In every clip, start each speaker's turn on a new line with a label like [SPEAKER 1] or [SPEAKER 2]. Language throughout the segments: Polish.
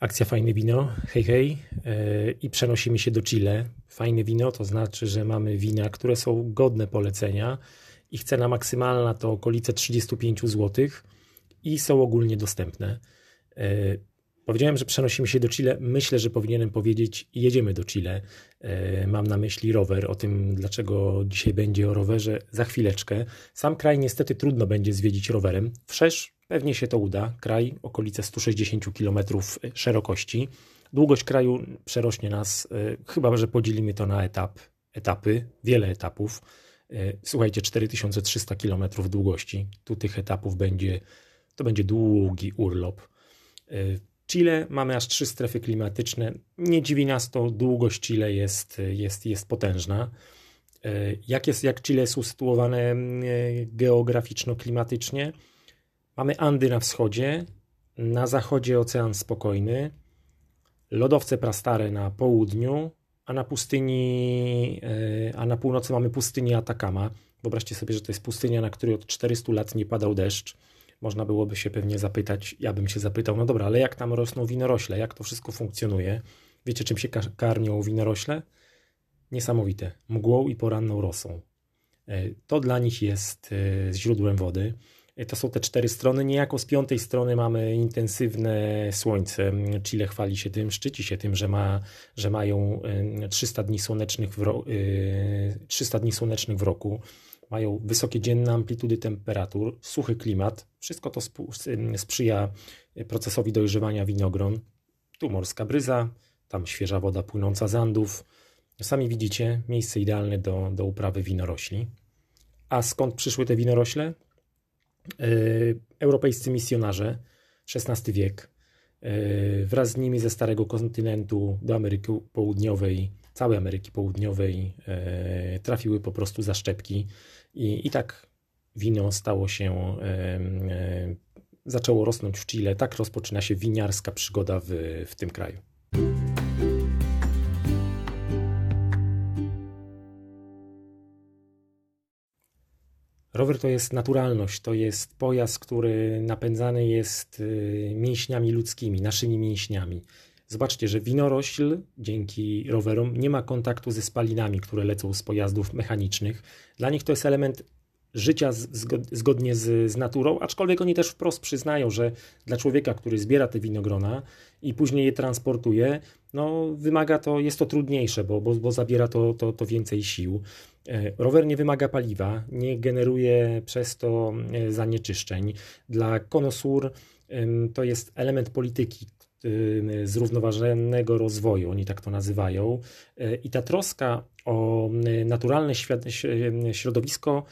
[SPEAKER 1] Akcja Fajne Wino, hej hej i przenosimy się do Chile. Fajne wino to znaczy, że mamy wina, które są godne polecenia. Ich cena maksymalna to okolice 35 zł i są ogólnie dostępne. Powiedziałem, że przenosimy się do Chile. Myślę, że powinienem powiedzieć jedziemy do Chile. Mam na myśli rower. O tym, dlaczego dzisiaj będzie o rowerze, za chwileczkę. Sam kraj niestety trudno będzie zwiedzić rowerem. Wszerz Pewnie się to uda. Kraj okolice 160 km szerokości. Długość kraju przerośnie nas, e, chyba że podzielimy to na etap, etapy, wiele etapów. E, słuchajcie, 4300 km długości. Tu tych etapów będzie, to będzie długi urlop. Chile mamy aż trzy strefy klimatyczne. Nie dziwi nas to, długość Chile jest, jest, jest potężna. Jak, jest, jak Chile jest usytuowane geograficzno-klimatycznie? Mamy Andy na wschodzie, na zachodzie Ocean Spokojny, lodowce prastare na południu, a na pustyni, e, a na północy mamy pustynię Atakama. Wyobraźcie sobie, że to jest pustynia, na której od 400 lat nie padał deszcz. Można byłoby się pewnie zapytać, ja bym się zapytał, no dobra, ale jak tam rosną winorośle, jak to wszystko funkcjonuje? Wiecie, czym się karmią winorośle? Niesamowite. Mgłą i poranną rosą. E, to dla nich jest e, źródłem wody. To są te cztery strony. Niejako z piątej strony mamy intensywne słońce. Chile chwali się tym, szczyci się tym, że, ma, że mają 300 dni, słonecznych w ro, 300 dni słonecznych w roku. Mają wysokie dzienne amplitudy temperatur, suchy klimat. Wszystko to sprzyja procesowi dojrzewania winogron. Tu morska bryza, tam świeża woda płynąca z Andów. Sami widzicie, miejsce idealne do, do uprawy winorośli. A skąd przyszły te winorośle? E, europejscy misjonarze, XVI wiek, e, wraz z nimi ze Starego Kontynentu do Ameryki Południowej, całej Ameryki Południowej e, trafiły po prostu zaszczepki i, i tak wino stało się, zaczęło rosnąć w Chile. Tak rozpoczyna się winiarska przygoda w, w tym kraju. Rower to jest naturalność, to jest pojazd, który napędzany jest y, mięśniami ludzkimi, naszymi mięśniami. Zobaczcie, że winorośl dzięki rowerom nie ma kontaktu ze spalinami, które lecą z pojazdów mechanicznych. Dla nich to jest element życia zgodnie z, z, naturą, aczkolwiek oni też wprost przyznają, że dla człowieka, który zbiera te winogrona i później je transportuje, no wymaga to, jest to trudniejsze, bo, bo, bo zabiera to, to, to więcej sił. E, rower nie wymaga paliwa, nie generuje przez to e, zanieczyszczeń. Dla konosur to jest element polityki zrównoważonego rozwoju, oni tak to nazywają. E, I ta troska o naturalne środowisko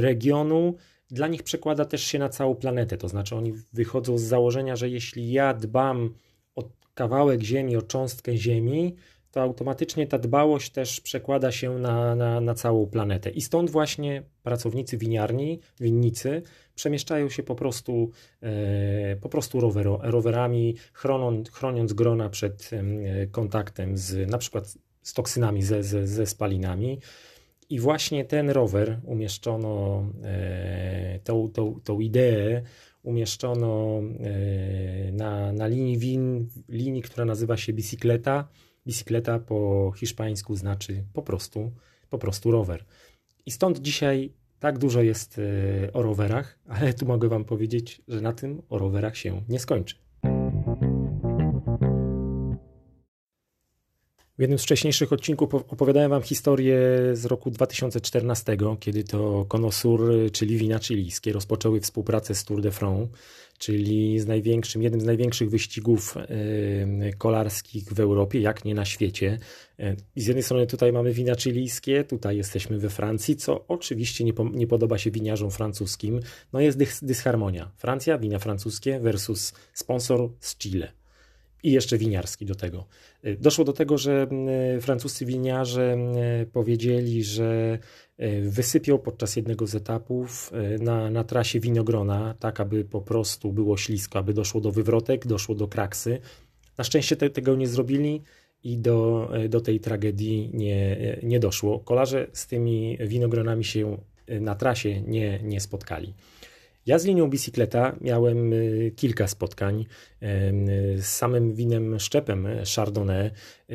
[SPEAKER 1] regionu dla nich przekłada też się na całą planetę. To znaczy, oni wychodzą z założenia, że jeśli ja dbam o kawałek ziemi, o cząstkę ziemi, to automatycznie ta dbałość też przekłada się na, na, na całą planetę. I stąd właśnie pracownicy winiarni, winnicy przemieszczają się po prostu, e, po prostu rowero, rowerami, chroniąc, chroniąc grona przed e, kontaktem z na przykład z toksynami, ze, ze, ze spalinami. I właśnie ten rower umieszczono, e, tą, tą, tą ideę umieszczono e, na, na linii win, linii, która nazywa się bicicleta Bicicleta po hiszpańsku znaczy po prostu, po prostu rower. I stąd dzisiaj tak dużo jest e, o rowerach, ale tu mogę Wam powiedzieć, że na tym o rowerach się nie skończy. W jednym z wcześniejszych odcinków opowiadałem Wam historię z roku 2014, kiedy to Konosur, czyli wina chilijskie, rozpoczęły współpracę z Tour de France, czyli z największym, jednym z największych wyścigów kolarskich w Europie, jak nie na świecie. I z jednej strony tutaj mamy wina chilijskie, tutaj jesteśmy we Francji, co oczywiście nie, po, nie podoba się winiarzom francuskim. No jest dys, dysharmonia. Francja, wina francuskie versus sponsor z Chile i jeszcze winiarski do tego. Y, doszło do tego, że y, francuscy winiarze y, powiedzieli, że wysypią podczas jednego z etapów na, na trasie winogrona, tak aby po prostu było ślisko, aby doszło do wywrotek, doszło do kraksy. Na szczęście te, tego nie zrobili i do, do tej tragedii nie, nie doszło. Kolarze z tymi winogronami się na trasie nie, nie spotkali. Ja z linią bicykleta miałem y, kilka spotkań z samym winem szczepem Chardonnay.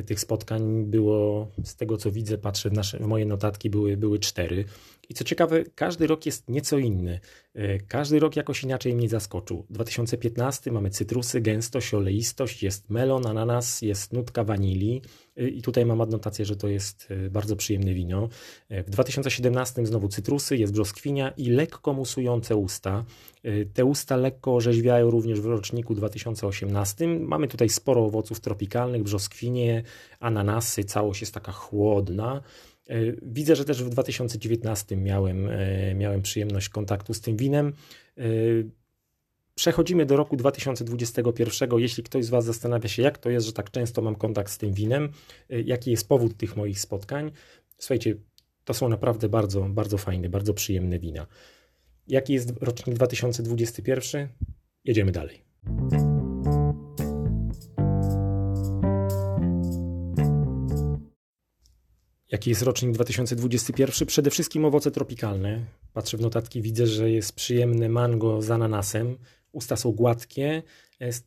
[SPEAKER 1] Tych spotkań było, z tego co widzę, patrzę w, nasze, w moje notatki, były, były cztery. I co ciekawe, każdy rok jest nieco inny. E, każdy rok jakoś inaczej mnie zaskoczył. 2015 mamy cytrusy, gęstość, oleistość, jest melon, ananas, jest nutka wanilii. E, I tutaj mam adnotację, że to jest e, bardzo przyjemne wino. W 2017 znowu cytrusy, jest brzoskwinia i lekko musujące usta. Te usta lekko orzeźwiają również w roczniku 2018. Mamy tutaj sporo owoców tropikalnych, brzoskwinie, ananasy, całość jest taka chłodna. E, widzę, że też w 2019 miałem, e, miałem przyjemność kontaktu z tym winem. E, przechodzimy do roku 2021. Jeśli ktoś z Was zastanawia się, jak to jest, że tak często mam kontakt z tym winem, jaki jest powód tych moich spotkań, słuchajcie, to są naprawdę bardzo, bardzo fajne, bardzo przyjemne wina. Jaki jest rocznik 2021? Jedziemy dalej. Jaki jest rocznik 2021? Przede wszystkim owoce tropikalne. Patrzę w notatki, widzę, że jest przyjemne mango z ananasem. Usta są gładkie, z, e,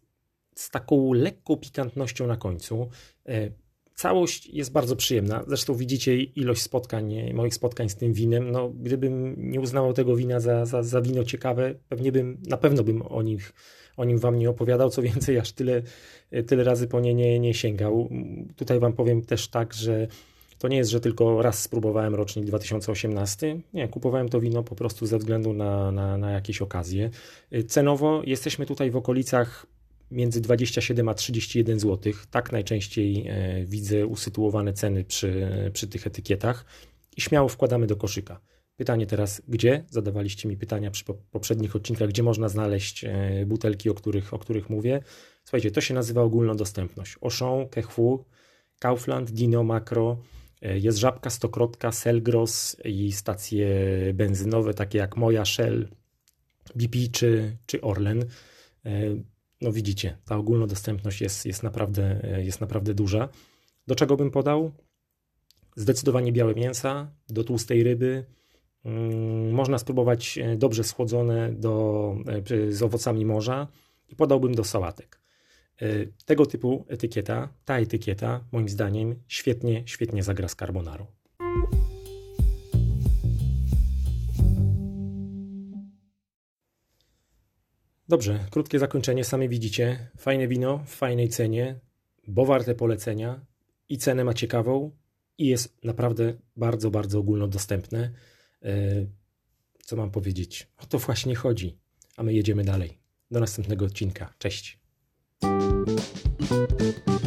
[SPEAKER 1] z taką lekką pikantnością na końcu. E, całość jest bardzo przyjemna. Zresztą widzicie ilość spotkań, moich spotkań z tym winem. No, gdybym nie uznawał tego wina za, za, za wino ciekawe, pewnie bym, na pewno bym o, nich, o nim wam nie opowiadał. Co więcej, aż tyle, tyle razy po nie, nie, nie sięgał. Tutaj wam powiem też tak, że to nie jest, że tylko raz spróbowałem rocznik 2018. Nie, kupowałem to wino po prostu ze względu na, na, na jakieś okazje. Y, cenowo jesteśmy tutaj w okolicach między 27 a 31 zł. Tak najczęściej e, widzę usytuowane ceny przy, przy tych etykietach i śmiało wkładamy do koszyka. Pytanie teraz, gdzie? Zadawaliście mi pytania przy poprzednich odcinkach, gdzie można znaleźć e, butelki, o których, o których mówię. Słuchajcie, to się nazywa ogólnodostępność. Auchan, Kechu, Kaufland, Dino, Makro, jest Żabka, Stokrotka, Selgros i stacje benzynowe takie jak moja, Shell, BP czy, czy Orlen. E, no widzicie, ta ogólnodostępność jest, jest, naprawdę, e, jest naprawdę duża. Do czego bym podał? Zdecydowanie białe mięsa, do tłustej ryby. Mm, można spróbować dobrze schłodzone do, z owocami morza i podałbym do sałatek. E, tego typu etykieta, ta etykieta, moim zdaniem, świetnie, świetnie zagra z carbonarą. Dobrze, krótkie zakończenie, sami widzicie. Fajne wino w fajnej cenie, bo warte polecenia i cenę ma ciekawą i jest naprawdę bardzo, bardzo ogólnodostępne. E, co mam powiedzieć? O to właśnie chodzi. A my jedziemy dalej. Do następnego odcinka. Cześć. Thank you.